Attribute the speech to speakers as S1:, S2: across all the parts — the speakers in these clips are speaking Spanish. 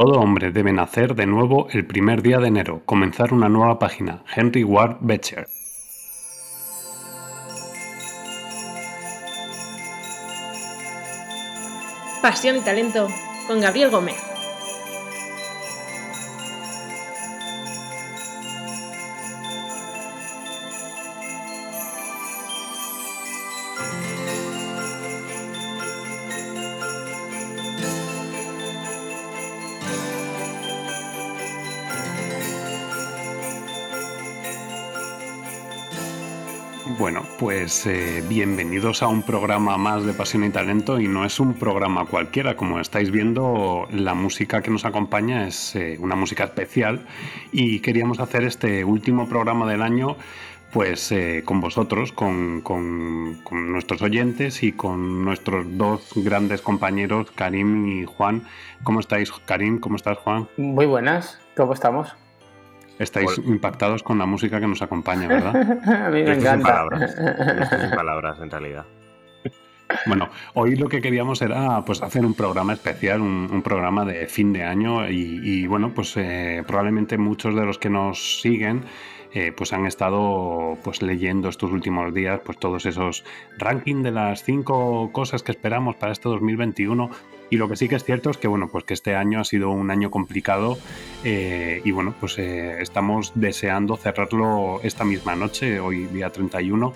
S1: Todo hombre debe nacer de nuevo el primer día de enero, comenzar una nueva página. Henry Ward Beecher.
S2: Pasión y talento con Gabriel Gómez.
S1: Pues eh, bienvenidos a un programa más de Pasión y Talento y no es un programa cualquiera, como estáis viendo, la música que nos acompaña es eh, una música especial y queríamos hacer este último programa del año pues eh, con vosotros, con, con, nuestros oyentes y con nuestros dos grandes compañeros, Karim y Juan. ¿Cómo estáis, Karim? ¿Cómo estás, Juan?
S3: Muy buenas, ¿cómo estamos?
S1: Estáis impactados con la música que nos acompaña, ¿verdad?
S3: A mí me encanta.
S4: palabras. sin palabras, en realidad.
S1: Bueno, hoy lo que queríamos era pues hacer un programa especial, un, programa de fin de año y, bueno, pues eh, probablemente muchos de los que nos siguen eh, pues han estado pues leyendo estos últimos días pues todos esos rankings de las cinco cosas que esperamos para este 2021 y lo que sí que es cierto es que, bueno, pues que este año ha sido un año complicado eh, y bueno, pues eh, estamos deseando cerrarlo esta misma noche, hoy día 31.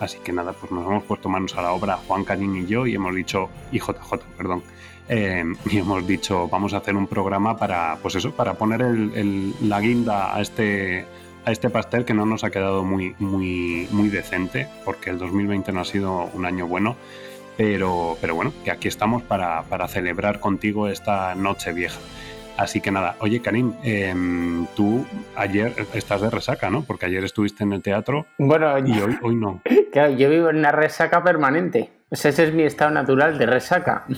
S1: Así que nada, pues nos hemos puesto manos a la obra, Juan Canín y yo, y hemos dicho, y JJ, perdón, eh, y hemos dicho, vamos a hacer un programa para, pues eso, para poner la guinda a este, a este pastel que no nos ha quedado muy, muy, muy decente, porque el 2020 no ha sido un año bueno. Pero, pero bueno, que aquí estamos para, celebrar contigo esta noche vieja. Así que nada, oye Karim, em, tú ayer estás de resaca, ¿no? Porque ayer estuviste en el teatro
S3: bueno,
S1: y hoy, hoy no.
S3: Claro, yo vivo en una resaca permanente. ese es mi estado natural de resaca.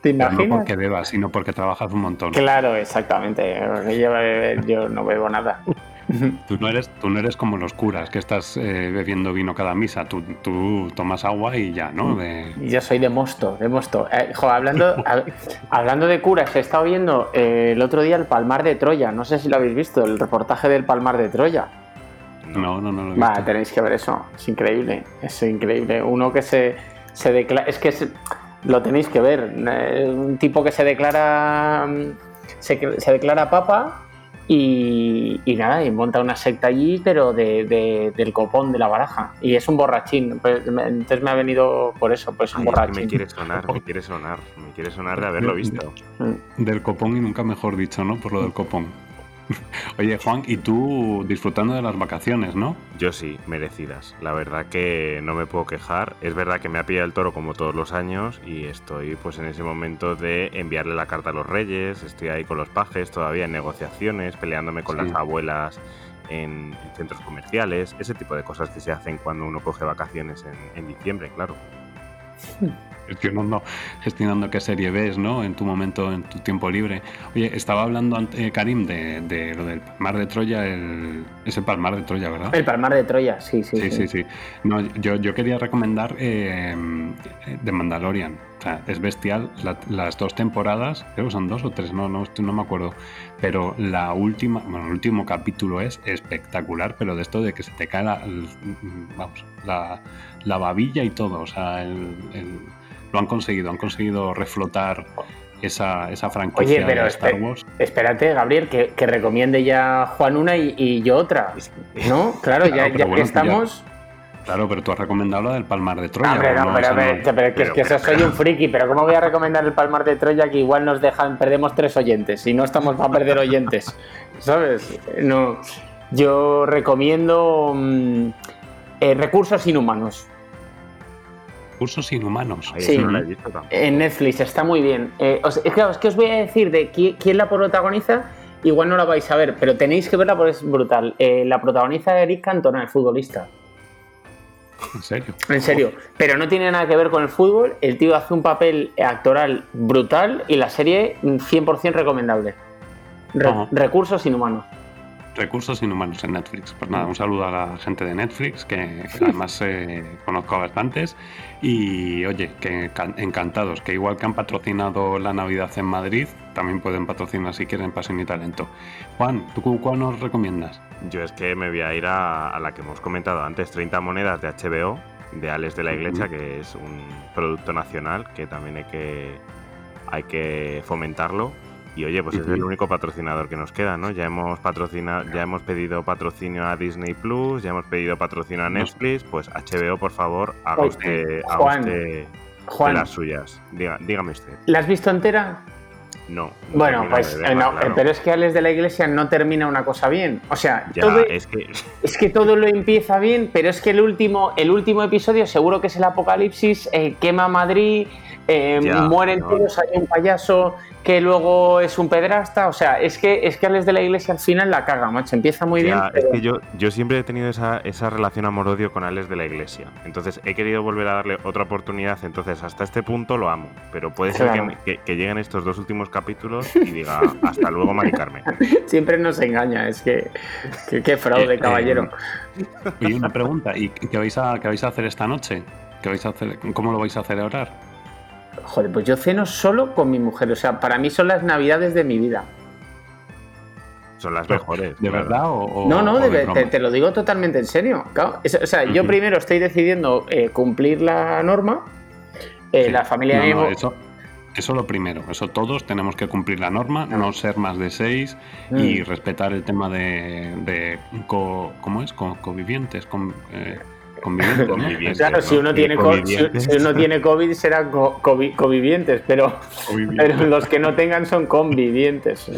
S1: ¿Te imaginas? no porque bebas, sino porque trabajas un montón.
S3: Claro, exactamente. yo no bebo nada.
S1: Tú no, eres, tú no eres como los curas, que estás eh, bebiendo vino cada misa. Tú, tú, tomas agua y ya, ¿no? De...
S3: Yo soy de mosto, de mosto. Eh, hablando, hablando de curas, he estado viendo eh, el otro día el Palmar de Troya. No sé si lo habéis visto, el reportaje del Palmar de Troya.
S1: No, no, no lo he visto.
S3: tenéis que ver eso. Es increíble. Es increíble. Uno que se, se declara. Es que lo tenéis que ver. Un tipo que se declara. Mm, se, se declara papa y, nada, y monta una secta allí, pero de, del copón de la baraja. Y es un borrachín. Pues, entonces me ha venido por eso, pues un borrachín.
S4: me quiere sonar, me quiere sonar, me quiere sonar de haberlo visto.
S1: Del copón y nunca mejor dicho, ¿no? Por lo del copón. Oye, Juan, y tú disfrutando de las vacaciones, ¿no?
S4: Yo sí, merecidas. La verdad que no me puedo quejar. Es verdad que me ha pillado el toro como todos los años y estoy pues en ese momento de enviarle la carta a los reyes, estoy ahí con los pajes todavía en negociaciones, peleándome con las abuelas en, centros comerciales, ese tipo de cosas que se hacen cuando uno coge vacaciones en, en diciembre, claro.
S1: gestionando, gestionando qué serie ves, ¿no? En tu momento, en tu tiempo libre. Oye, estaba hablando eh, Karim de, lo del Palmar de Troya, el, es el Palmar de Troya, ¿verdad?
S3: El Palmar de Troya, sí, sí.
S1: Sí, sí, sí. No, yo, yo quería recomendar eh, The Mandalorian. O sea, es bestial. las dos temporadas, creo que son dos o tres, no, no, no me acuerdo. Pero la última, bueno, el último capítulo es espectacular, pero de esto de que se te cae la, vamos, la, la babilla y todo. O sea, el lo han conseguido, han conseguido reflotar esa, esa franquicia
S3: Oye, pero
S1: de Star Wars.
S3: Espérate, Gabriel, que, recomiende ya Juan una y, yo otra. ¿No? Claro, ya, que estamos.
S1: Claro, pero tú has recomendado la del Palmar de Troya.
S3: pero, es que eso soy un friki, pero ¿cómo voy a recomendar el Palmar de Troya que igual nos dejan, perdemos tres oyentes y no estamos para perder oyentes? ¿Sabes? No. Yo recomiendo mm, eh, recursos inhumanos.
S1: Recursos inhumanos.
S3: Sí, en Netflix está muy bien. Eh, es, que, os voy a decir de quién, la protagoniza. Igual no la vais a ver, pero tenéis que verla porque es brutal. Eh, la protagoniza Eric Cantona, el futbolista.
S1: ¿En serio?
S3: En serio. Pero no tiene nada que ver con el fútbol. El tío hace un papel actoral brutal y la serie 100% recomendable. Recursos inhumanos.
S1: Recursos inhumanos en Netflix. Pues nada, un saludo a la gente de Netflix, que además eh, conozco bastantes. Y oye, que encantados, que igual que han patrocinado la Navidad en Madrid, también pueden patrocinar si quieren Pasión y Talento. Juan, ¿tú cuál nos recomiendas?
S4: Yo es que me voy a ir a, la que hemos comentado antes, 30 monedas de HBO, de Alex de la Iglesia, que es un producto nacional que también hay que, hay que fomentarlo y oye, pues es el único patrocinador que nos queda, ¿no? Ya hemos patrocinado, ya hemos pedido patrocinio a Disney Plus, ya hemos pedido patrocinio a Netflix, pues HBO, por favor, haga usted, Juan, las suyas. dígame usted.
S3: ¿La has visto entera?
S4: No.
S3: bueno, pues eh, no, pero es que Alex de la Iglesia no termina una cosa bien. O sea, todo, es, que... es que todo lo empieza bien, pero es que el último, el último episodio seguro que es el apocalipsis, eh, quema Madrid, mueren todos, hay un payaso, que luego es un pedrasta, o sea, es que es que Alex de la Iglesia al final la caga, macho, empieza muy bien.
S4: Es que yo, yo siempre he tenido esa, esa relación amor-odio con Alex de la Iglesia, entonces he querido volver a darle otra oportunidad, entonces hasta este punto lo amo, pero puede ser que, lleguen estos dos últimos capítulos y diga, hasta luego, Mari Carmen.
S3: Siempre nos engaña, es que, qué fraude, eh, caballero.
S1: y una pregunta, ¿y qué vais, a, qué vais a hacer esta noche? ¿Qué vais a hacer, ¿Cómo lo vais a celebrar?
S3: Joder, pues yo ceno solo con mi mujer. O sea, para mí son las navidades de mi vida.
S4: Son las mejores.
S1: ¿De verdad? O,
S3: no, no, te, lo digo totalmente en serio. o sea, yo primero estoy decidiendo eh, cumplir la norma. Eh, la familia
S1: de no, eso, eso lo primero. Eso todos tenemos que cumplir la norma, no ser más de seis y mm. respetar el tema de, ¿cómo es? convivientes. Con, eh,
S3: Claro, si uno, tiene si, uno tiene COVID será convivientes, pero, los que no tengan son convivientes.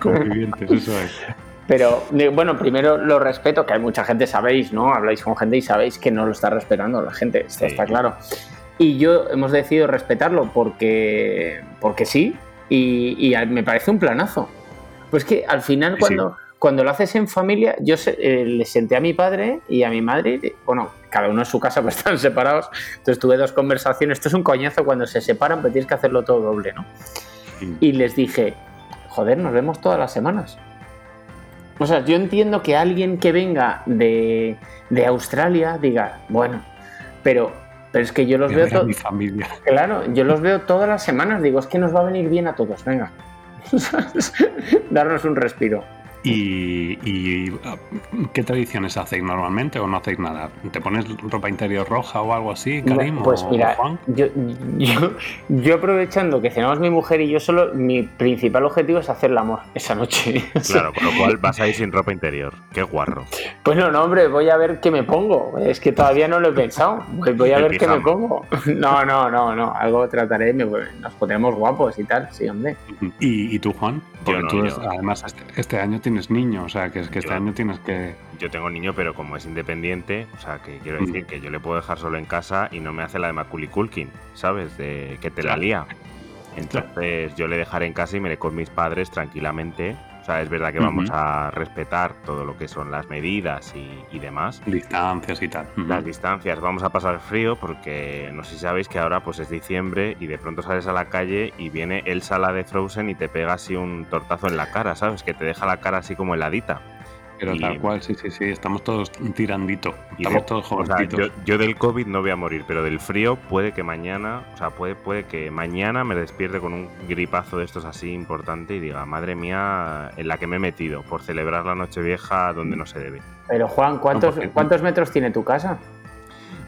S1: convivientes, eso es.
S3: Pero bueno, primero lo respeto, que hay mucha gente, sabéis, ¿no? Habláis con gente y sabéis que no lo está respetando la gente, está, claro. Y yo hemos decidido respetarlo porque, porque sí, y, me parece un planazo. Pues que al final cuando, cuando lo haces en familia, yo eh, le senté a mi padre y a mi madre, bueno, cada uno en su casa, pues están separados. Entonces tuve dos conversaciones. Esto es un coñazo cuando se separan, pero tienes que hacerlo todo doble, ¿no? Y les dije, joder, nos vemos todas las semanas. O sea, yo entiendo que alguien que venga de, Australia diga, bueno, pero, pero es que yo los veo todos.
S1: mi familia.
S3: Claro, yo los veo todas las semanas. Digo, es que nos va a venir bien a todos, venga. Darnos un respiro.
S1: ¿Y, qué tradiciones hacéis normalmente o no hacéis nada? ¿Te pones ropa interior roja o algo así, Karim?
S3: Pues mira, Yo, yo, aprovechando que cenamos mi mujer y yo solo, mi principal objetivo es hacer el amor esa noche.
S4: Claro, con lo cual vas a ir sin ropa interior. Qué guarro.
S3: Pues no, no, hombre, voy a ver qué me pongo. Es que todavía no lo he pensado. Pues voy a ver qué me pongo. No, no, no, no. Algo trataré, nos pondremos guapos y tal, sí, hombre.
S1: ¿Y, tú, Juan? Porque tú, además, este, este año tienes tienes niño, o sea, que, que este año tienes que...
S4: Yo tengo niño, pero como es independiente, o sea, que quiero decir mm. que yo le puedo dejar solo en casa y no me hace la de Macaulay Culkin, ¿sabes? De que te la lía. Entonces yo le dejaré en casa y me le con mis padres tranquilamente o sea, es verdad que vamos a respetar todo lo que son las medidas y, demás.
S1: Distancias y tal.
S4: Las distancias. Vamos a pasar frío porque no sé si sabéis que ahora pues es diciembre y de pronto sales a la calle y viene el sala de Frozen y te pega así un tortazo en la cara, ¿sabes? Que te deja la cara así como heladita.
S1: Pero tal cual, sí, sí, sí, estamos todos tirandito, estamos todos jovencitos.
S4: yo, del COVID no voy a morir, pero del frío puede que mañana, o sea, puede, puede que mañana me despierte con un gripazo de estos así importante y diga, madre mía, en la que me he metido por celebrar la noche vieja donde no se debe.
S3: Pero Juan, ¿cuántos, ¿cuántos metros tiene tu casa?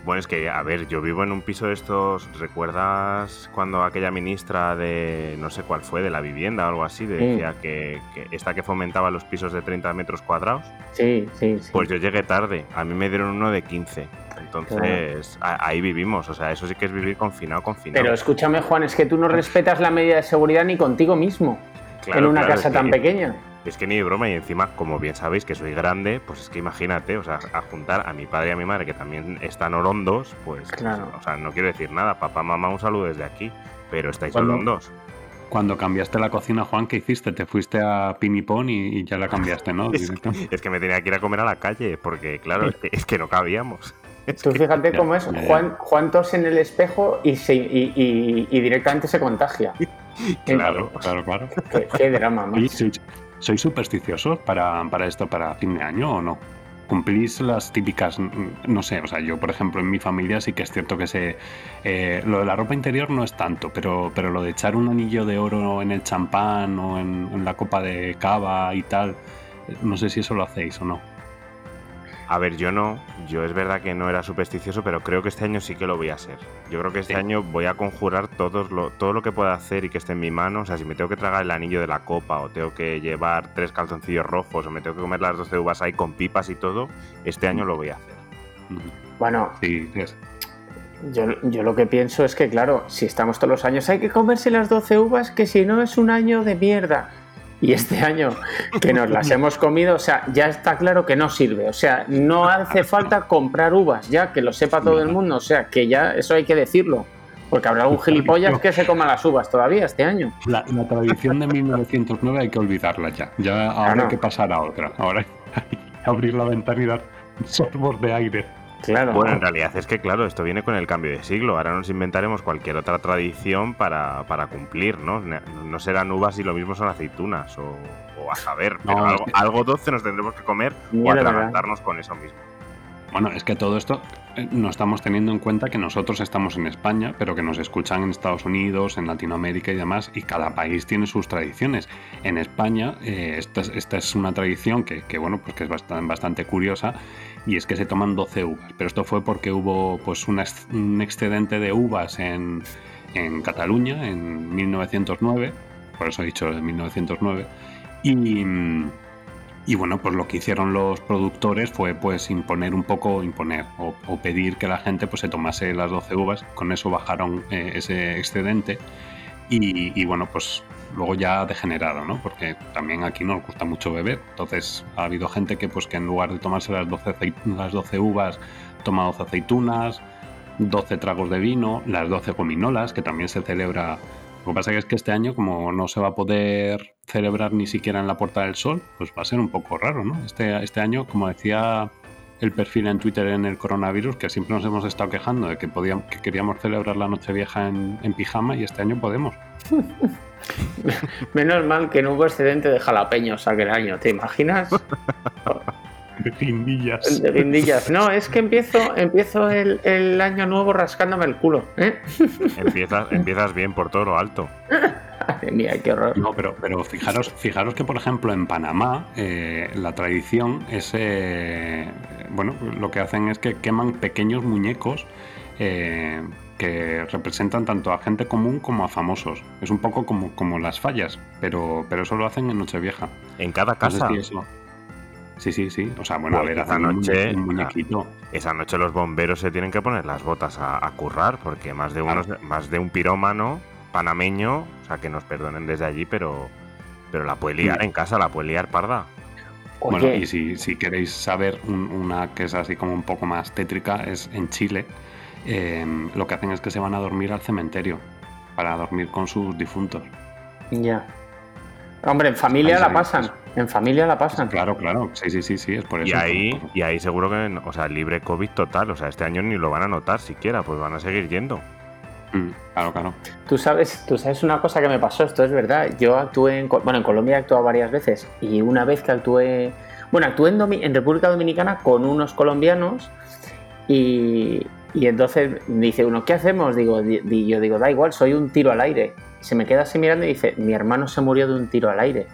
S4: Bueno, es que, a ver, yo vivo en un piso de estos. ¿Recuerdas cuando aquella ministra de no sé cuál fue, de la vivienda o algo así, decía que, esta que fomentaba los pisos de 30 metros cuadrados?
S3: Sí, sí, sí.
S4: Pues yo llegué tarde. A mí me dieron uno de 15. Entonces, ahí vivimos. O sea, eso sí que es vivir confinado, confinado.
S3: Pero escúchame, Juan, es que tú no respetas la medida de seguridad ni contigo mismo. en una casa tan pequeña.
S4: Es que ni de broma, y encima, como bien sabéis que soy grande, pues es que imagínate, o sea, a juntar a mi padre y a mi madre, que también están orondos, pues, claro. o sea, no quiero decir nada, papá, mamá, un saludo desde aquí, pero estáis orondos.
S1: Cuando cambiaste la cocina, Juan, ¿qué hiciste? Te fuiste a Pinipón y, y ya la cambiaste, ¿no?
S4: es, que me tenía que ir a comer a la calle, porque claro, es que, no cabíamos.
S3: Tú fíjate cómo es, Juan, Juan tos en el espejo y, se, y, y directamente se contagia.
S1: Claro, claro, claro.
S3: Qué, qué drama, macho.
S1: ¿Sois, supersticiosos para, para esto, para fin de año o no? ¿Cumplís las típicas, no sé, o sea, yo por ejemplo en mi familia sí que es cierto que se, eh, lo de la ropa interior no es tanto, pero, pero lo de echar un anillo de oro en el champán o en, en la copa de cava y tal, no sé si eso lo hacéis o no.
S4: A ver, yo no. Yo es verdad que no era supersticioso, pero creo que este año sí que lo voy a ser. Yo creo que este
S1: Sí.
S4: año voy a conjurar todos lo, todo lo que pueda hacer y que esté en mi mano. O sea, si me tengo que tragar el anillo de la copa, o tengo que llevar tres calzoncillos rojos, o me tengo que comer las 12 uvas ahí con pipas y todo, este año lo voy a hacer.
S3: Bueno,
S1: Sí, es-
S3: yo, yo lo que pienso es que, claro, si estamos todos los años, hay que comerse las 12 uvas, que si no es un año de mierda. Y este año que nos las hemos comido, o sea, ya está claro que no sirve. O sea, no hace falta comprar uvas, ya que lo sepa todo el mundo. O sea, que ya eso hay que decirlo. Porque habrá algún gilipollas que se coma las uvas todavía este año.
S1: La, la tradición de 1909 hay que olvidarla ya. Ya ahora
S3: Claro.
S1: hay que pasar a otra. Ahora hay que abrir la ventana y dar sorbos de aire.
S3: Claro.
S4: Bueno, en realidad es que, claro, esto viene con el cambio de siglo. Ahora nos inventaremos cualquier otra tradición para, para cumplir, ¿no? No serán uvas y lo mismo son aceitunas, o, o a saber. Pero
S1: No,
S4: algo, algo doce nos tendremos que comer o atragantarnos con eso mismo.
S1: Bueno, es que todo esto eh, no estamos teniendo en cuenta que nosotros estamos en España, pero que nos escuchan en Estados Unidos, en Latinoamérica y demás, y cada país tiene sus tradiciones. En España, eh, esta, es- esta es una tradición que, que, bueno, pues que es bastante, bastante curiosa, y es que se toman 12 uvas. Pero esto fue porque hubo pues un excedente de uvas en, en Cataluña en 1909, por eso he dicho en 1909, y... y bueno, pues lo que hicieron los productores fue pues imponer un poco, imponer o, o pedir que la gente pues se tomase las 12 uvas, con eso bajaron eh, ese excedente. Y, y, bueno, pues luego ya ha degenerado, ¿no? Porque también aquí nos gusta mucho beber, entonces ha habido gente que pues que en lugar de tomarse las 12, acei- las 12 uvas toma 12 aceitunas, 12 tragos de vino, las 12 gominolas, que también se celebra lo que pasa es que este año, como no se va a poder celebrar ni siquiera en la Puerta del Sol, pues va a ser un poco raro, ¿no? Este, este año, como decía el perfil en Twitter en el coronavirus, que siempre nos hemos estado quejando de que, podíamos, que queríamos celebrar la Nochevieja en, en pijama y este año podemos.
S3: Menos mal que no hubo excedente de jalapeños aquel año, ¿te imaginas?
S1: De guindillas.
S3: De guindillas. No, es que empiezo, empiezo el, el año nuevo rascándome el culo. ¿eh?
S4: Empiezas, empiezas bien por todo lo alto.
S3: Madre mía, qué horror.
S1: No, pero, pero fijaros, fijaros que, por ejemplo, en Panamá eh, la tradición es, eh, bueno, lo que hacen es que queman pequeños muñecos eh, que representan tanto a gente común como a famosos. Es un poco como, como las fallas, pero, pero eso lo hacen en Nochevieja.
S4: En cada
S1: No sé
S4: casa.
S1: si eso- Sí, sí, sí. O sea, bueno, a ver,
S4: esa noche-
S1: un muñequito.
S4: Esa noche los bomberos se tienen que poner las botas a, a currar, porque más de, uno, más de un pirómano panameño, o sea, que nos perdonen desde allí, pero, pero la puede liar
S1: Mm.
S4: en casa, la puede liar parda.
S1: Bueno,
S3: Oye,
S1: y si, si queréis saber un- una que es así como un poco más tétrica, es en Chile. Eh, lo que hacen es que se van a dormir al cementerio para dormir con sus difuntos.
S3: ya. Hombre, en familia la pasan. En familia la pasan.
S1: Claro, claro, sí, sí, sí, sí, es por eso.
S4: Y ahí, y ahí seguro que, o sea, libre COVID total, o sea, este año ni lo van a notar siquiera, pues van a seguir yendo.
S1: Mm, claro, claro.
S3: Tú sabes, tú sabes una cosa que me pasó, esto es verdad. Yo actué en, bueno, en Colombia he actuado varias veces y una vez que actué, bueno, actué en, en República Dominicana con unos colombianos y, y entonces dice uno, ¿qué hacemos? Digo, di- di- yo digo, da igual, soy un tiro al aire. Se me queda así mirando y dice, mi hermano se murió de un tiro al aire.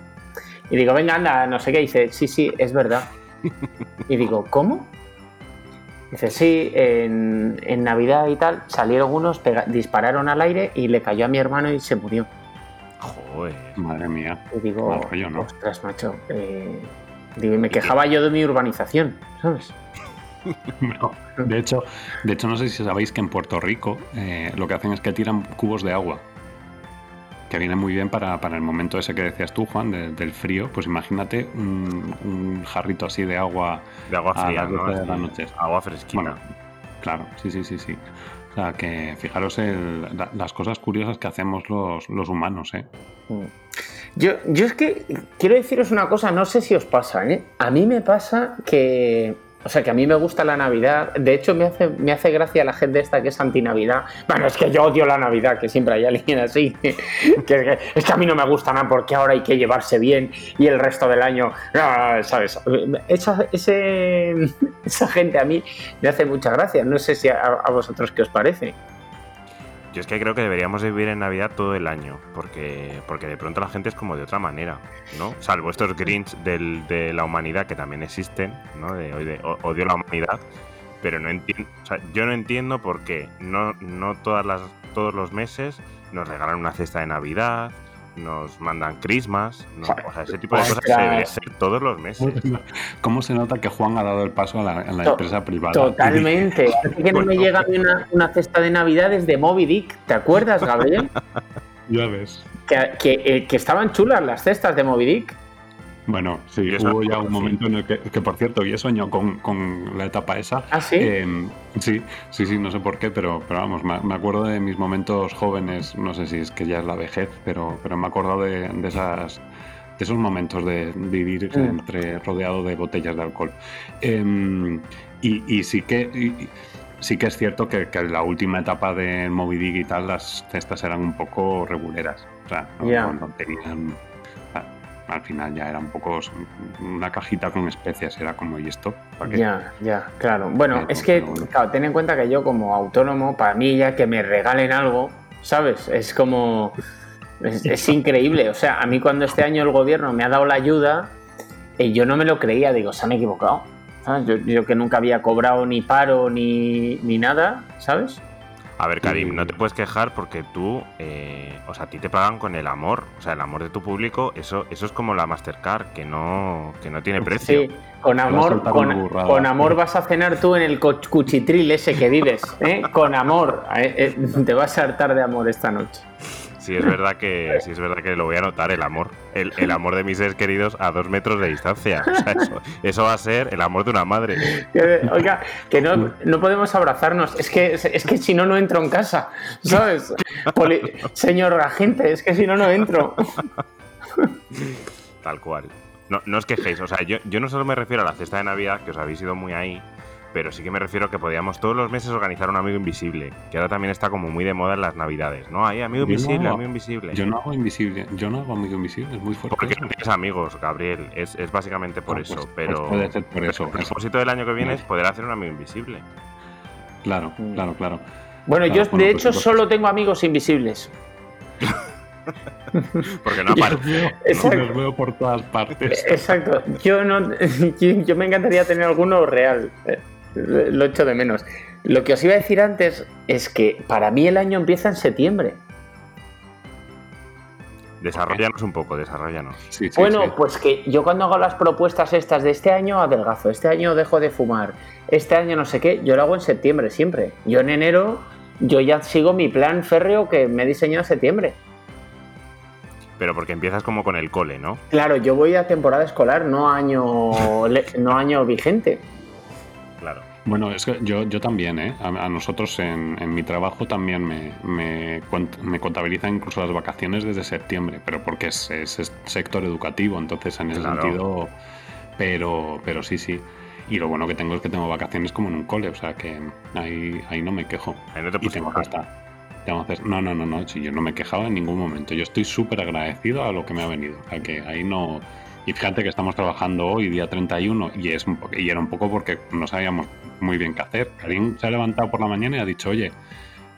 S3: Y digo, venga, anda, no sé qué. dice, sí, sí, es verdad. Y digo, ¿cómo? Dice, sí, en, en Navidad y tal, salieron unos, pega- dispararon al aire y le cayó a mi hermano y se murió.
S4: Joder.
S1: Madre mía.
S3: Y digo,
S1: rollo, ¿no?
S3: ostras, macho. eh", digo, y me quejaba yo de mi urbanización, ¿sabes?
S1: No, De hecho, de hecho, no sé si sabéis que en Puerto Rico eh, lo que hacen es que tiran cubos de agua. Que viene muy bien para, para el momento ese que decías tú, Juan, de- del frío. Pues imagínate un, un jarrito así de agua
S4: De agua
S1: A
S4: fría,
S1: las
S4: ¿no?
S1: 12 de la noche.
S4: Agua fresquita.
S1: Bueno, claro, sí, sí, sí, sí. O sea, que fijaros el- la- las cosas curiosas que hacemos los, los humanos, ¿eh?
S3: Mm. Yo, yo es que quiero deciros una cosa, no sé si os pasa, ¿eh? A mí me pasa que O sea, que a mí me gusta la Navidad. De hecho, me hace, me hace gracia la gente esta que es anti-Navidad. Bueno, es que yo odio la Navidad, que siempre hay alguien así. Que, es que a mí no me gusta nada porque ahora hay que llevarse bien y el resto del año, ¿sabes? Esa, ese, esa gente a mí me hace mucha gracia. No sé si a vosotros qué os parece.
S4: Yo es que creo que deberíamos vivir en Navidad todo el año, porque, porque de pronto la gente es como de otra manera, ¿no? Salvo estos Grinch de la humanidad que también existen, ¿no? De, de odio la humanidad, pero no entiendo, o sea, yo no entiendo por qué no, no todas las, todos los meses nos regalan una cesta de Navidad, nos mandan Christmas, o sea, ese tipo de cosas se debería hacer todos los meses.
S1: ¿Cómo se nota que Juan ha dado el paso a la, empresa privada?
S3: Totalmente. Así que no me llega una, una cesta de Navidades de Moby Dick, ¿te acuerdas, Gabriel?
S1: ya ves.
S3: Que, que, eh, que, estaban chulas las cestas de Moby Dick.
S1: Bueno, sí, hubo ya un momento en el que, que por cierto, yo sueño con, con, la etapa esa.
S3: ¿Ah, sí?
S1: Em, sí, sí, sí, no sé por qué, pero, pero vamos, me, acuerdo de mis momentos jóvenes, no sé si es que ya es la vejez, pero, pero me acuerdo de, de esas de esos momentos de vivir mm. entre rodeado de botellas de alcohol. Em, y, y, sí que sí que es cierto que, que, en la última etapa de Moby Dick y tal, las cestas eran un poco reguleras. O sea, no tenían al final ya era un poco una cajita con especias, era como, ¿y esto?
S3: Ya, ya, claro. Bueno, es que, claro, ten en cuenta que yo como autónomo, para mí ya que me regalen algo, ¿sabes? Es como... Es, increíble. O sea, a mí cuando este año el gobierno me ha dado la ayuda, y yo no me lo creía, digo, se han equivocado. Yo, yo, que nunca había cobrado ni paro ni, ni nada, ¿sabes?
S4: A ver, Karim, no te puedes quejar porque tú, eh, o sea, a ti te pagan con el amor, o sea, el amor de tu público, eso, eso es como la Mastercard, que no, que no tiene precio.
S3: Sí, con amor, con, amor vas a cenar tú en el cuchitril ese que vives, ¿eh? Con amor, eh, eh, te vas a hartar de amor esta noche
S4: sí es verdad que sí es verdad que lo voy a notar, el amor. El, amor de mis seres queridos a dos metros de distancia. eso, va a ser el amor de una madre.
S3: Oiga, que no, no podemos abrazarnos. Es que, es que si no, no entro en casa. ¿Sabes? Señor agente, es que si no, no entro.
S4: Tal cual. No, no os quejéis. O sea, yo, yo no solo me refiero a la cesta de Navidad, que os habéis ido muy ahí, pero sí que me refiero a que podíamos todos los meses organizar un amigo invisible, que ahora también está como muy de moda en las navidades, ¿no? Hay amigo invisible, amigo invisible.
S1: Yo no hago invisible, yo no hago amigo invisible, es muy fuerte.
S4: Porque no tienes amigos, Gabriel, es, básicamente por eso, pues, pues pero...
S1: puede ser por eso.
S4: El propósito del año que viene es poder hacer un amigo invisible.
S1: Claro, mm. claro, claro.
S3: Bueno, yo de hecho pues solo tengo amigos invisibles.
S4: Porque no aparece.
S1: Los veo por todas partes.
S3: Exacto. Yo no yo me encantaría tener alguno real. Lo echo de menos. Lo que os iba a decir antes es que para mí el año empieza en septiembre.
S4: Desarrollanos un poco, desarrollanos.
S3: bueno, pues que yo cuando hago las propuestas estas de este año adelgazo, este año dejo de fumar, este año no sé qué, yo lo hago en septiembre siempre. Yo en enero, yo ya sigo mi plan férreo que me he diseñado en septiembre.
S4: Pero porque empiezas como con el cole, ¿no?
S3: Claro, yo voy a temporada escolar, no año, no año vigente.
S1: Bueno, es que yo, yo también, ¿eh? A, nosotros en, mi trabajo también me, me, contabilizan incluso las vacaciones desde septiembre, pero porque es, es, sector educativo, entonces en ese sentido, pero, pero sí, sí. Y lo bueno que tengo es que tengo vacaciones como en un cole, o sea que ahí, ahí no me quejo.
S4: Ahí no te y tengo que estar.
S1: No, no, no, no, si yo no me he quejado en ningún momento. Yo estoy súper agradecido a lo que me ha venido. O sea que ahí no, y fíjate que estamos trabajando hoy, día 31, y, es un y era un poco porque no sabíamos muy bien qué hacer. Karim se ha levantado por la mañana y ha dicho, oye,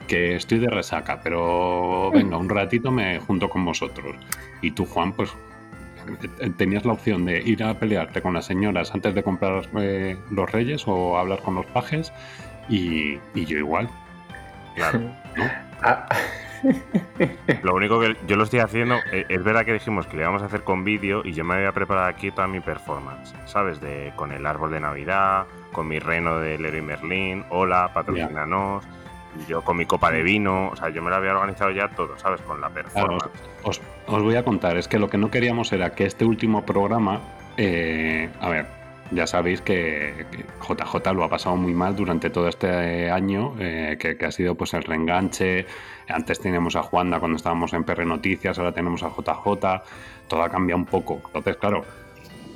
S1: que estoy de resaca, pero venga, un ratito me junto con vosotros. Y tú, Juan, pues tenías la opción de ir a pelearte con las señoras antes de comprar eh, los reyes o hablar con los pajes, y, y yo igual.
S4: Claro. ¿no? Ah. Lo único que yo lo estoy haciendo, eh, es verdad que dijimos que lo íbamos a hacer con vídeo y yo me había preparado aquí toda mi performance, ¿sabes? De, con el árbol de Navidad, con mi reno de Leroy Merlin, hola, patrocinanos, yo con mi copa de vino, o sea, yo me lo había organizado ya todo, ¿sabes? Con la performance.
S1: os, voy a contar, es que lo que no queríamos era que este último programa, eh, a ver, ya sabéis que, JJ lo ha pasado muy mal durante todo este año, eh, que, ha sido pues el reenganche. Antes teníamos a Juanda cuando estábamos en PR Noticias, ahora tenemos a JJ. Todo ha cambiado un poco. Entonces, claro,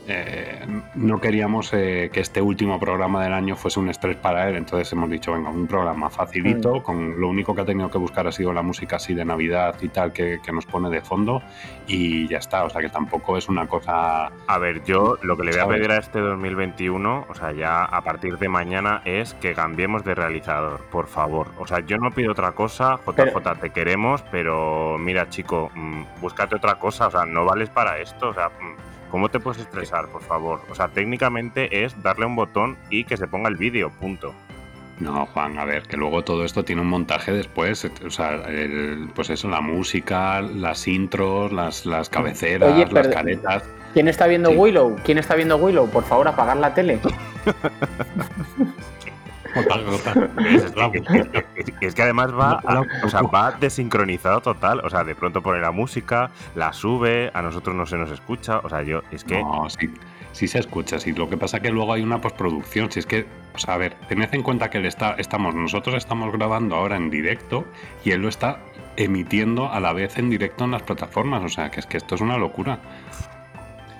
S1: eh, no queríamos eh, que este último programa del año fuese un estrés para él, entonces hemos dicho, venga, un programa facilito, con lo único que ha tenido que buscar ha sido la música así de Navidad y tal que, nos pone de fondo y ya está, o sea que tampoco es una cosa...
S4: A ver, yo lo que le voy a pedir a este 2021, o sea, ya a partir de mañana es que cambiemos de realizador, por favor. O sea, yo no pido otra cosa, JJ, te queremos, pero mira, chico, mm, búscate otra cosa, o sea, no vales para esto, o sea... Mm, ¿Cómo te puedes estresar, por favor? O sea, técnicamente es darle un botón y que se ponga el vídeo, punto.
S1: No, Juan, a ver, que luego todo esto tiene un montaje después. O sea, pues eso, la música, las intros, las, las cabeceras, las caretas.
S3: ¿Quién está viendo Willow? ¿Quién está viendo Willow? Por favor, apagar la tele.
S4: Es, que además va, va desincronizado total. O sea, de pronto pone la música, la sube, a nosotros no se nos escucha. O sea, yo, es que.
S1: No, sí, sí se escucha. Sí. Lo que pasa es que luego hay una postproducción. Si es que, o sea, a ver, tened en cuenta que él está, estamos, nosotros estamos grabando ahora en directo y él lo está emitiendo a la vez en directo en las plataformas. O sea, que es que esto es una locura.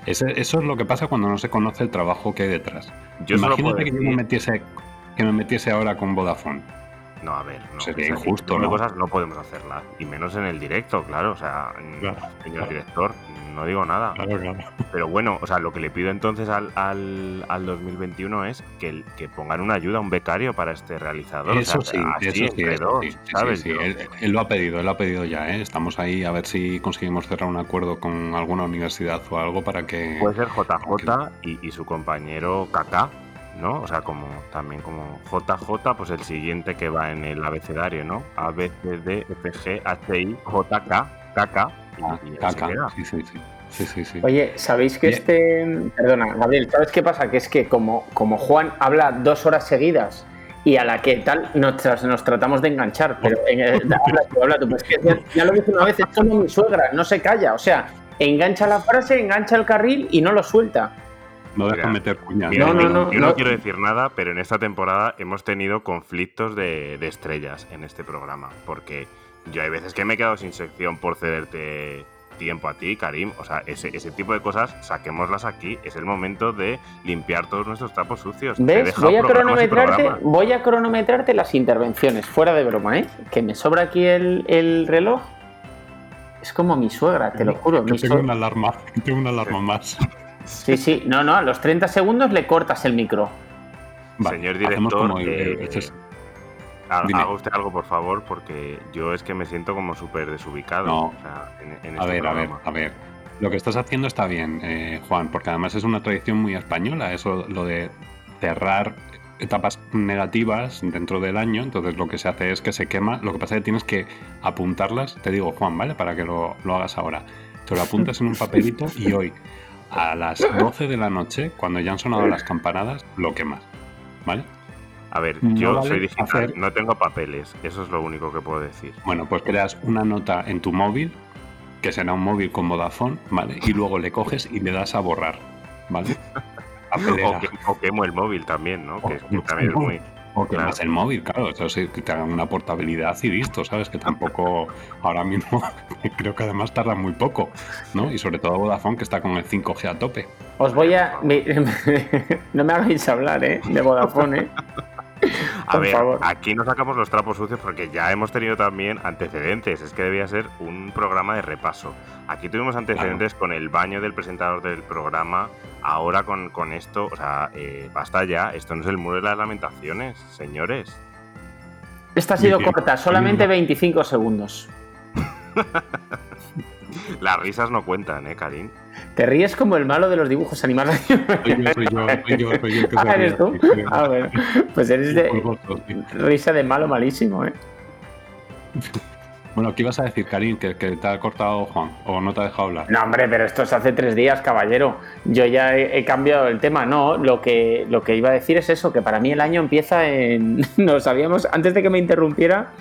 S1: eso es lo que pasa cuando no se conoce el trabajo que hay detrás. Yo Imagínate que yo me metiese que me metiese ahora con Vodafone.
S4: No, a ver, no.
S1: Sería injusto, ¿no?
S4: cosas no podemos hacerlas. Y menos en el directo, claro. O sea, señor director, no digo nada. Claro. Pero bueno, o sea, lo que le pido entonces al, al, 2021 es que, que, pongan una ayuda, un becario para este realizador.
S1: Eso sí, eso sí, ¿sabes? Sí, él, lo ha pedido, él lo ha pedido ya, ¿eh? Estamos ahí a ver si conseguimos cerrar un acuerdo con alguna universidad o algo para que...
S4: Puede ser JJ y, y su compañero Kaká ¿no? O sea, como también como JJ, pues el siguiente que va en el abecedario, ¿no? A, B, C, D, F, G, H, I, J, K, K, K.
S1: Ah, sí, sí, sí. Sí, sí, sí.
S3: Oye, ¿sabéis que este. Perdona, Gabriel, ¿sabes qué pasa? Que es que como, como Juan habla dos horas seguidas y a la que tal nos, nos tratamos de enganchar, pero eh, habla tú, habla tú. Pues que ya, lo dije una vez, esto no mi suegra, no se calla. O sea, engancha la frase, engancha el carril y no lo suelta.
S1: No dejan meter cuñas.
S4: no, no, no, yo no, quiero decir nada, pero en esta temporada hemos tenido conflictos de, estrellas en este programa. Porque yo hay veces que me he quedado sin sección por cederte tiempo a ti, Karim. O sea, ese, tipo de cosas, saquémoslas aquí. Es el momento de limpiar todos nuestros trapos sucios.
S3: ¿Ves? Voy a, cronometrarte, voy a cronometrarte las intervenciones, fuera de broma, ¿eh? Que me sobra aquí el, reloj. Es como mi suegra, te lo juro.
S1: tengo una alarma, tengo una alarma más.
S3: Sí, sí, no, no, a los 30 segundos le cortas el micro.
S4: Señor director, eh, haga usted algo, por favor, porque yo es que me siento como súper desubicado.
S1: No. a este ver, a ver, a ver. Lo que estás haciendo está bien, eh, Juan, porque además es una tradición muy española, eso lo de cerrar etapas negativas dentro del año, entonces lo que se hace es que se quema, lo que pasa es que tienes que apuntarlas, te digo Juan, ¿vale? Para que lo, lo hagas ahora. Te lo apuntas en un papelito y hoy a las 12 de la noche, cuando ya han sonado las campanadas, lo quemas. ¿Vale?
S4: A ver, yo soy digital, no tengo papeles, eso es lo único que puedo decir.
S1: Bueno, pues creas una nota en tu móvil, que será un móvil con Vodafone, ¿vale? Y luego le coges y le das a borrar, ¿vale?
S4: o, quemo el móvil también, ¿no? que también es muy,
S1: o que más el móvil, claro, eso sí, que te hagan una portabilidad y listo, ¿sabes? Que tampoco ahora mismo creo que además tarda muy poco, ¿no? Y sobre todo Vodafone que está con el 5G a tope.
S3: Os voy a... no me hagáis hablar, ¿eh? De Vodafone, ¿eh?
S4: A ver, aquí no sacamos los trapos sucios porque ya hemos tenido también antecedentes. Es que debía ser un programa de repaso. Aquí tuvimos antecedentes con el baño del presentador del programa. Ahora con, esto, o sea, eh, basta ya. Esto no es el muro de las lamentaciones, señores.
S3: Esta ha sido corta, solamente 25 segundos.
S4: Las risas no cuentan, ¿eh, Karim?
S3: Te ríes como el malo de los dibujos animados.
S1: Soy yo, soy yo, soy yo, soy yo.
S3: ah, ¿eres tú? Ah, bueno. Pues eres de risa de malo malísimo, ¿eh?
S1: Bueno, ¿qué ibas a decir, Karim? ¿Que, te ha cortado Juan o no te ha dejado hablar.
S3: No, hombre, pero esto es hace tres días, caballero. Yo ya he, cambiado el tema. No, lo que, lo que iba a decir es eso, que para mí el año empieza en... Nos sabíamos, antes de que me interrumpiera,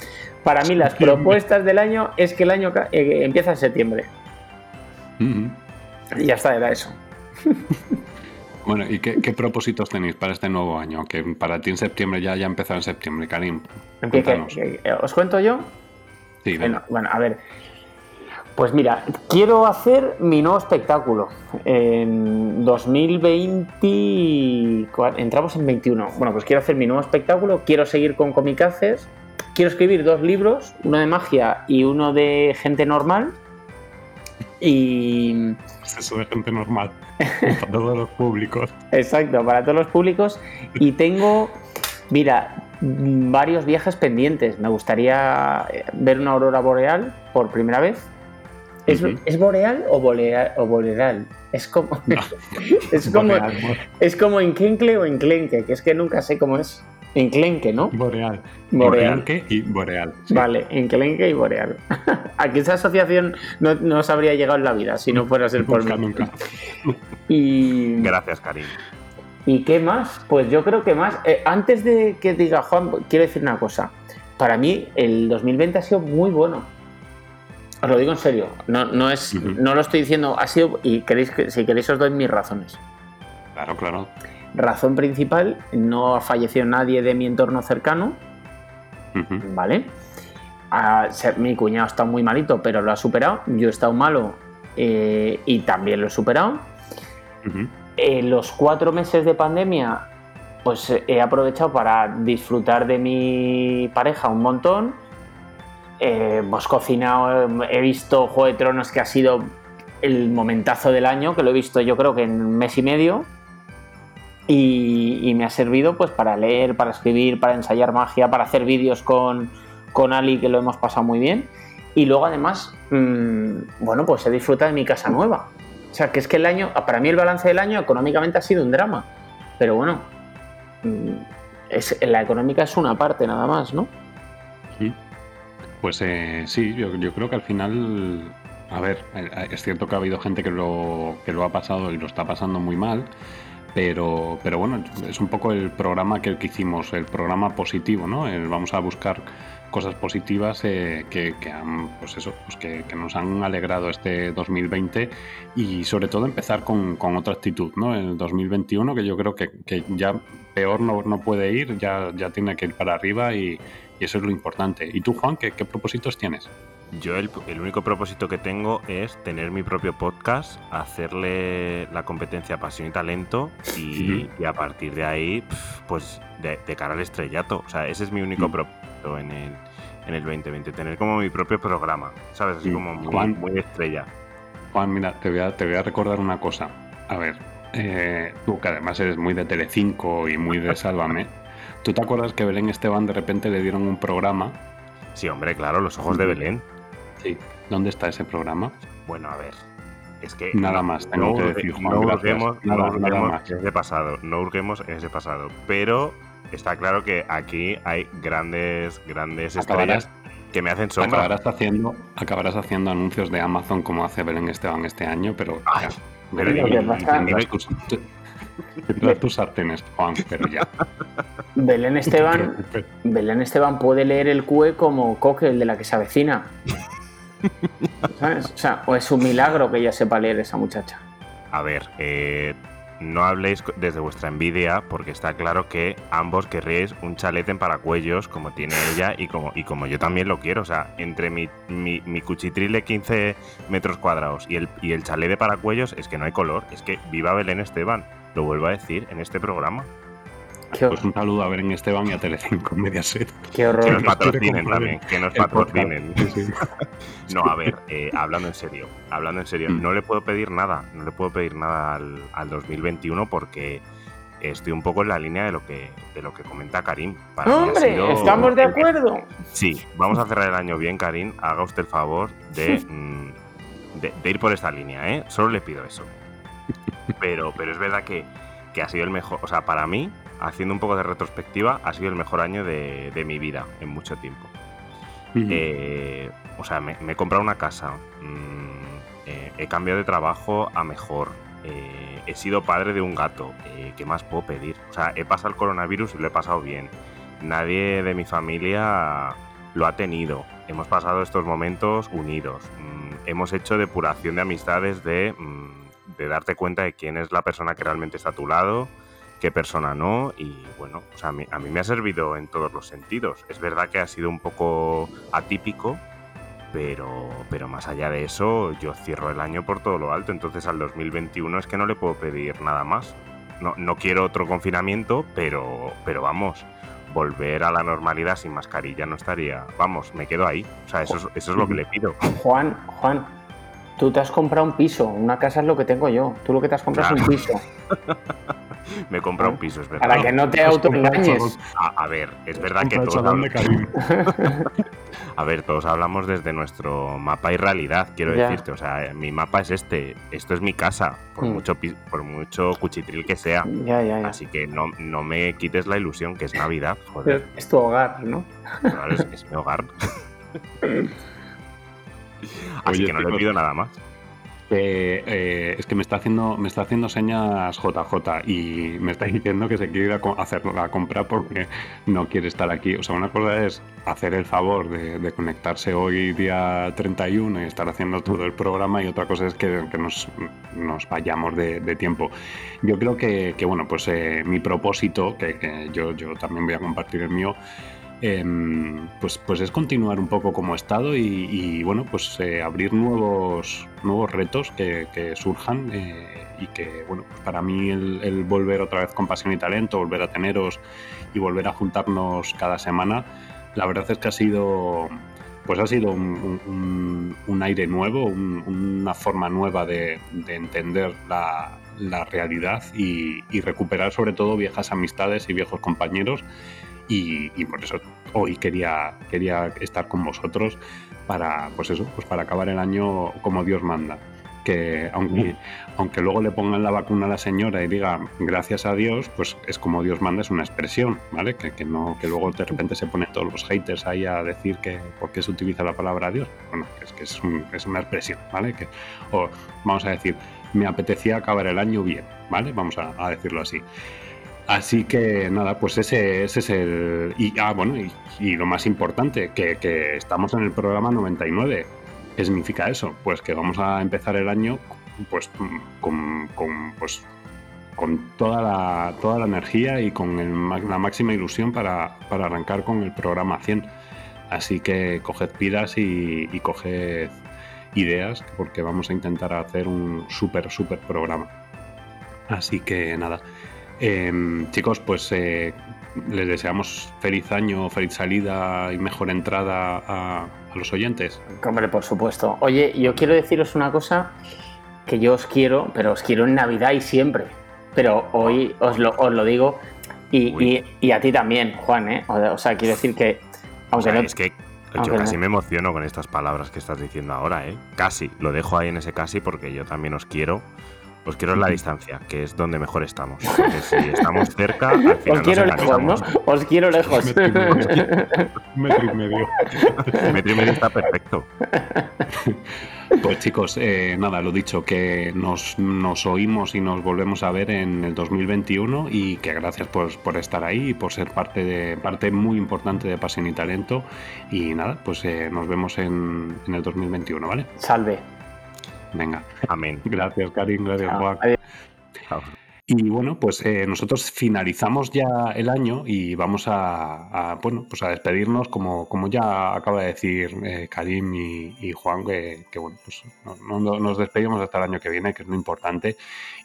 S3: para mí las propuestas del año es que el año eh, empieza en septiembre. Y ya está, era eso.
S1: bueno, ¿y qué, propósitos tenéis para este nuevo año? Que para ti en septiembre ya, ya empezado en septiembre, Karim.
S3: ¿Os cuento yo?
S1: Sí,
S3: bueno, bueno, a ver. Pues mira, quiero hacer mi nuevo espectáculo. En 2020. Entramos en 21. Bueno, pues quiero hacer mi nuevo espectáculo. Quiero seguir con comicaces. Quiero escribir dos libros: uno de magia y uno de gente normal. Y.
S1: Eso de gente normal. para todos los públicos.
S3: Exacto, para todos los públicos. Y tengo. Mira, varios viajes pendientes. Me gustaría ver una aurora boreal por primera vez ¿Es, boreal o, boreal o boreal? Es como, es, como es como en Kenkle o en Klenke, que es que nunca sé cómo es. En Klenke, ¿no?
S1: Boreal. Boreal. y Boreal.
S3: Vale, en Klenke y Boreal. Aquí esa asociación no, no se habría llegado en la vida si no fuera ser por
S1: nunca, Nunca.
S3: Y...
S4: Gracias, Karim.
S3: ¿Y qué más? Pues yo creo que más. Eh, antes de que diga Juan, quiero decir una cosa. Para mí, el 2020 ha sido muy bueno os lo digo en serio, no, no es, no lo estoy diciendo, ha sido, y queréis que, si queréis os doy mis razones.
S1: Claro, claro.
S3: Razón principal, no ha fallecido nadie de mi entorno cercano, ¿vale? mi cuñado está muy malito, pero lo ha superado. Yo he estado malo eh, y también lo he superado. En los cuatro meses de pandemia, pues he aprovechado para disfrutar de mi pareja un montón eh, hemos cocinado, he visto Juego de Tronos que ha sido el momentazo del año, que lo he visto yo creo que en un mes y medio. Y, me ha servido pues para leer, para escribir, para ensayar magia, para hacer vídeos con, con Ali, que lo hemos pasado muy bien. Y luego además, mm, bueno, pues he disfrutado de mi casa nueva. O sea, que es que el año, para mí el balance del año económicamente ha sido un drama. Pero bueno, mm, es, la económica es una parte nada más, ¿no?
S1: Sí. Pues eh, sí, yo, creo que al final, a ver, eh, es cierto que ha habido gente que lo, que lo ha pasado y lo está pasando muy mal, pero, pero bueno, es un poco el programa que, que hicimos, el programa positivo, ¿no? vamos a buscar cosas positivas eh, que, han, pues eso, pues que, nos han alegrado este 2020 y sobre todo empezar con, otra actitud, ¿no? El 2021 que yo creo que, ya peor no, no, puede ir, ya, ya tiene que ir para arriba y, y eso es lo importante. ¿Y tú, Juan, qué, propósitos tienes?
S4: Yo el, único propósito que tengo es tener mi propio podcast, hacerle la competencia Pasión y Talento y, a partir de ahí, pues de, cara al estrellato. O sea, ese es mi único propósito en el, en el 2020, tener como mi propio programa, ¿sabes? Así como muy, estrella.
S1: Juan, mira, te voy, a, te voy a recordar una cosa. A ver, eh, tú que además eres muy de Telecinco y muy de Sálvame. ¿Tú te acuerdas que Belén Esteban de repente le dieron un programa?
S4: Sí, hombre, claro, los ojos de Belén.
S1: Sí. ¿Dónde está ese programa?
S4: Bueno, a ver. Es que
S1: nada más tengo que decir, Juan.
S4: No urgemos, nada, más. ese pasado. No urgemos en ese pasado. Pero está claro que aquí hay grandes, grandes estrellas que me hacen sombra.
S1: Acabarás haciendo, acabarás haciendo anuncios de Amazon como hace Belén Esteban este año, pero. Ay, pero Tendrás tus sartenes, Juan, pero ya.
S3: Belén Esteban, Belén Esteban puede leer el QE como Coque, el de la que se avecina. O sea, o es un milagro que ella sepa leer esa muchacha.
S4: A ver, eh, no habléis desde vuestra envidia, porque está claro que ambos querréis un chalet en paracuellos, como tiene ella y como, y como yo también lo quiero. O sea, entre mi, mi, mi cuchitril de 15 metros cuadrados y el, y el chalet de paracuellos es que no hay color. Es que viva Belén Esteban lo vuelvo a decir en este programa.
S1: Pues un saludo a Belén Esteban y a Telecinco Mediaset.
S3: Qué horror.
S4: Que nos patrocinen también, que nos patrocinen. no, a ver, eh, hablando en serio, hablando en serio, mm. no le puedo pedir nada, no le puedo pedir nada al, 2021 porque estoy un poco en la línea de lo que, de lo que comenta Karim.
S3: ¡Hombre! ¿Estamos de acuerdo?
S4: Sí, vamos a cerrar el año bien, Karim. Haga usted el favor de, mm, de, de ir por esta línea, ¿eh? Solo le pido eso. Pero, pero es verdad que, ha sido el mejor, o sea, para mí, haciendo un poco de retrospectiva, ha sido el mejor año de, mi vida en mucho tiempo. Eh, o sea, me, he comprado una casa, mm, eh, he cambiado de trabajo a mejor, eh, he sido padre de un gato, ¿qué más puedo pedir? O sea, he pasado el coronavirus y lo he pasado bien. Nadie de mi familia lo ha tenido. Hemos pasado estos momentos unidos. Mm, hemos hecho depuración de amistades de... Mm, de darte cuenta de quién es la persona que realmente está a tu lado, qué persona no, y bueno, a, mí, me ha servido en todos los sentidos. Es verdad que ha sido un poco atípico, Pero, pero más allá de eso, yo cierro el año por todo lo alto. Entonces al 2021 es que no le puedo pedir nada más. No, no quiero otro confinamiento, pero, pero vamos, volver a la normalidad sin mascarilla no estaría. Vamos, me quedo ahí. O sea, eso es, eso es lo que le pido.
S3: Juan, Juan, tú te has comprado un piso. Una casa es lo que tengo yo. Tú lo que te has comprado es un piso.
S4: me he comprado un piso, es verdad.
S3: Para que no te autoengañes.
S4: A, a ver, es verdad que todos
S1: Compra.
S4: A ver, todos hablamos desde nuestro mapa y realidad, quiero
S3: Ya.
S4: decirte. O sea, mi mapa es este, esto es mi casa, por,
S3: Mm.
S4: mucho, por mucho cuchitril que sea.
S3: Ya, ya, ya.
S4: Así que no, no me quites la ilusión que es Navidad, joder.
S3: Es tu hogar, ¿no?
S4: Claro, es, es mi hogar. Así
S1: Oye,
S4: que no le pido nada más.
S1: Eh, eh, es que me está haciendo me está haciendo señas JJ y me está diciendo que se quiere ir a hacer la compra porque no quiere estar aquí. O sea, una cosa es hacer el favor de, conectarse hoy día 31 y estar haciendo todo el programa y otra cosa es que, nos, vayamos de, de tiempo. Yo creo que, que, bueno, pues eh, mi propósito, que, que yo, yo también voy a compartir el mío, em, pues, pues es continuar un poco como estado y, bueno, pues eh, abrir nuevos, nuevos retos que, surjan eh, y que, bueno, pues para mí el, volver otra vez con pasión y talento, volver a teneros y volver a juntarnos cada semana, la verdad es que ha sido, pues ha sido un, aire nuevo, un- una forma nueva de, de entender la, realidad y recuperar sobre todo viejas amistades y viejos compañeros y, y por eso hoy quería, quería estar con vosotros para, pues eso, pues para acabar el año como Dios manda. Que aunque, aunque luego le pongan la vacuna a la señora y diga gracias a Dios, pues es como Dios manda, es una expresión, ¿vale? Que, que no, que luego de repente se ponen todos los haters ahí a decir que por qué se utiliza la palabra Dios. Bueno, es que es, un- es una expresión, ¿vale? Que, o vamos a decir, me apetecía acabar el año bien, ¿vale? Vamos a, a decirlo así. Así que nada, pues ese, ese es el. Y, ah, bueno, y, lo más importante, que, estamos en el programa 99. ¿Qué significa eso? Pues que vamos a empezar el año pues con, con, pues, con toda, la, toda la energía y con el la máxima ilusión para, para arrancar con el programa 100. Así que coged pilas y, y coged ideas porque vamos a intentar hacer un súper, súper programa. Así que nada. Em, chicos, pues eh, les deseamos feliz año, feliz salida y mejor entrada a, a los oyentes.
S3: Hombre, por supuesto. Oye, yo quiero deciros una cosa que yo os quiero, pero os quiero en Navidad y siempre. Pero hoy os lo, os lo digo y, y- y a ti también, Juan, ¿eh? O, o sea, quiero decir que,
S4: O
S3: aunque
S4: sea,
S3: no...
S4: es que
S3: aunque
S4: yo
S3: no-
S4: casi me emociono con estas palabras que estás diciendo ahora, ¿eh? Casi, lo dejo ahí en ese casi porque yo también os quiero. Os quiero en la distancia, que es donde mejor estamos. Porque si estamos cerca, al
S3: Os
S4: final
S3: quiero
S4: nos
S3: lejos, ¿no? Os quiero lejos.
S1: Un metro y medio.
S4: Metro y medio está perfecto.
S1: Pues chicos, eh, nada, lo dicho, que nos, nos oímos y nos volvemos a ver en el 2021 y que gracias por, por estar ahí y por ser parte, de, parte muy importante de Pasión y Talento. Y nada, pues eh, nos vemos en, en el 2021, ¿vale?
S3: Salve.
S1: Venga,
S4: Amén.
S1: gracias Karim, gracias
S3: Chao.
S1: Juan.
S4: Chao.
S1: Y bueno, pues eh, nosotros finalizamos ya el año y vamos a, a, bueno, pues a despedirnos, como, como ya acaba de decir eh, Karim y, y Juan, que, que, bueno, pues no, no- nos despedimos hasta el año que viene, que es lo importante.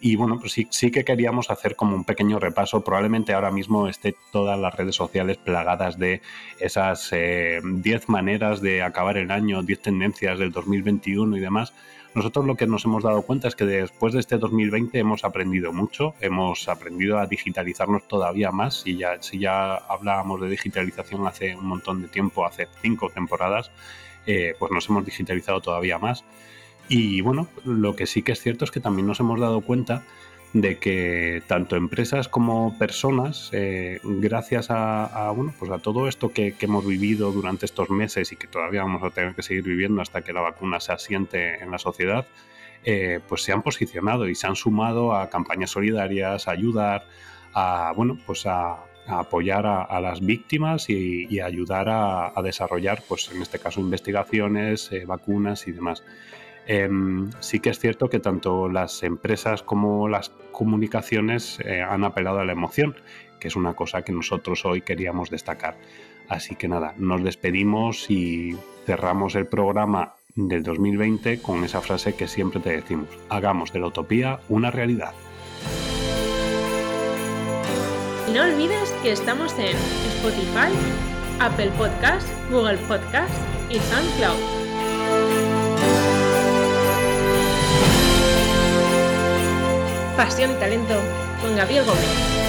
S1: Y bueno, pues sí, sí que queríamos hacer como un pequeño repaso. Probablemente ahora mismo esté todas las redes sociales plagadas de esas eh, 10 maneras de acabar el año, 10 tendencias del 2021 y demás. Nosotros lo que nos hemos dado cuenta es que después de este 2020 hemos aprendido mucho, hemos aprendido a digitalizarnos todavía más. Y ya, si ya hablábamos de digitalización hace un montón de tiempo, hace cinco temporadas, eh, pues nos hemos digitalizado todavía más. Y bueno, lo que sí que es cierto es que también nos hemos dado cuenta de que tanto empresas como personas, eh, gracias a, a, bueno, pues a todo esto que, hemos vivido durante estos meses y que todavía vamos a tener que seguir viviendo hasta que la vacuna se asiente en la sociedad, eh, pues se han posicionado y se han sumado a campañas solidarias, a ayudar, a, bueno, pues a, apoyar a, las víctimas y, ayudar a, a, desarrollar, pues en este caso, investigaciones, eh, vacunas y demás. Eh, sí que es cierto que tanto las empresas como las comunicaciones eh, han apelado a la emoción, que es una cosa que nosotros hoy queríamos destacar. Así que nada, nos despedimos y cerramos el programa del 2020 con esa frase que siempre te decimos, hagamos de la utopía una realidad.
S2: no olvides que estamos en Spotify, Apple Podcast, Google Podcast y SoundCloud. Pasión y talento con Gabriel Gómez.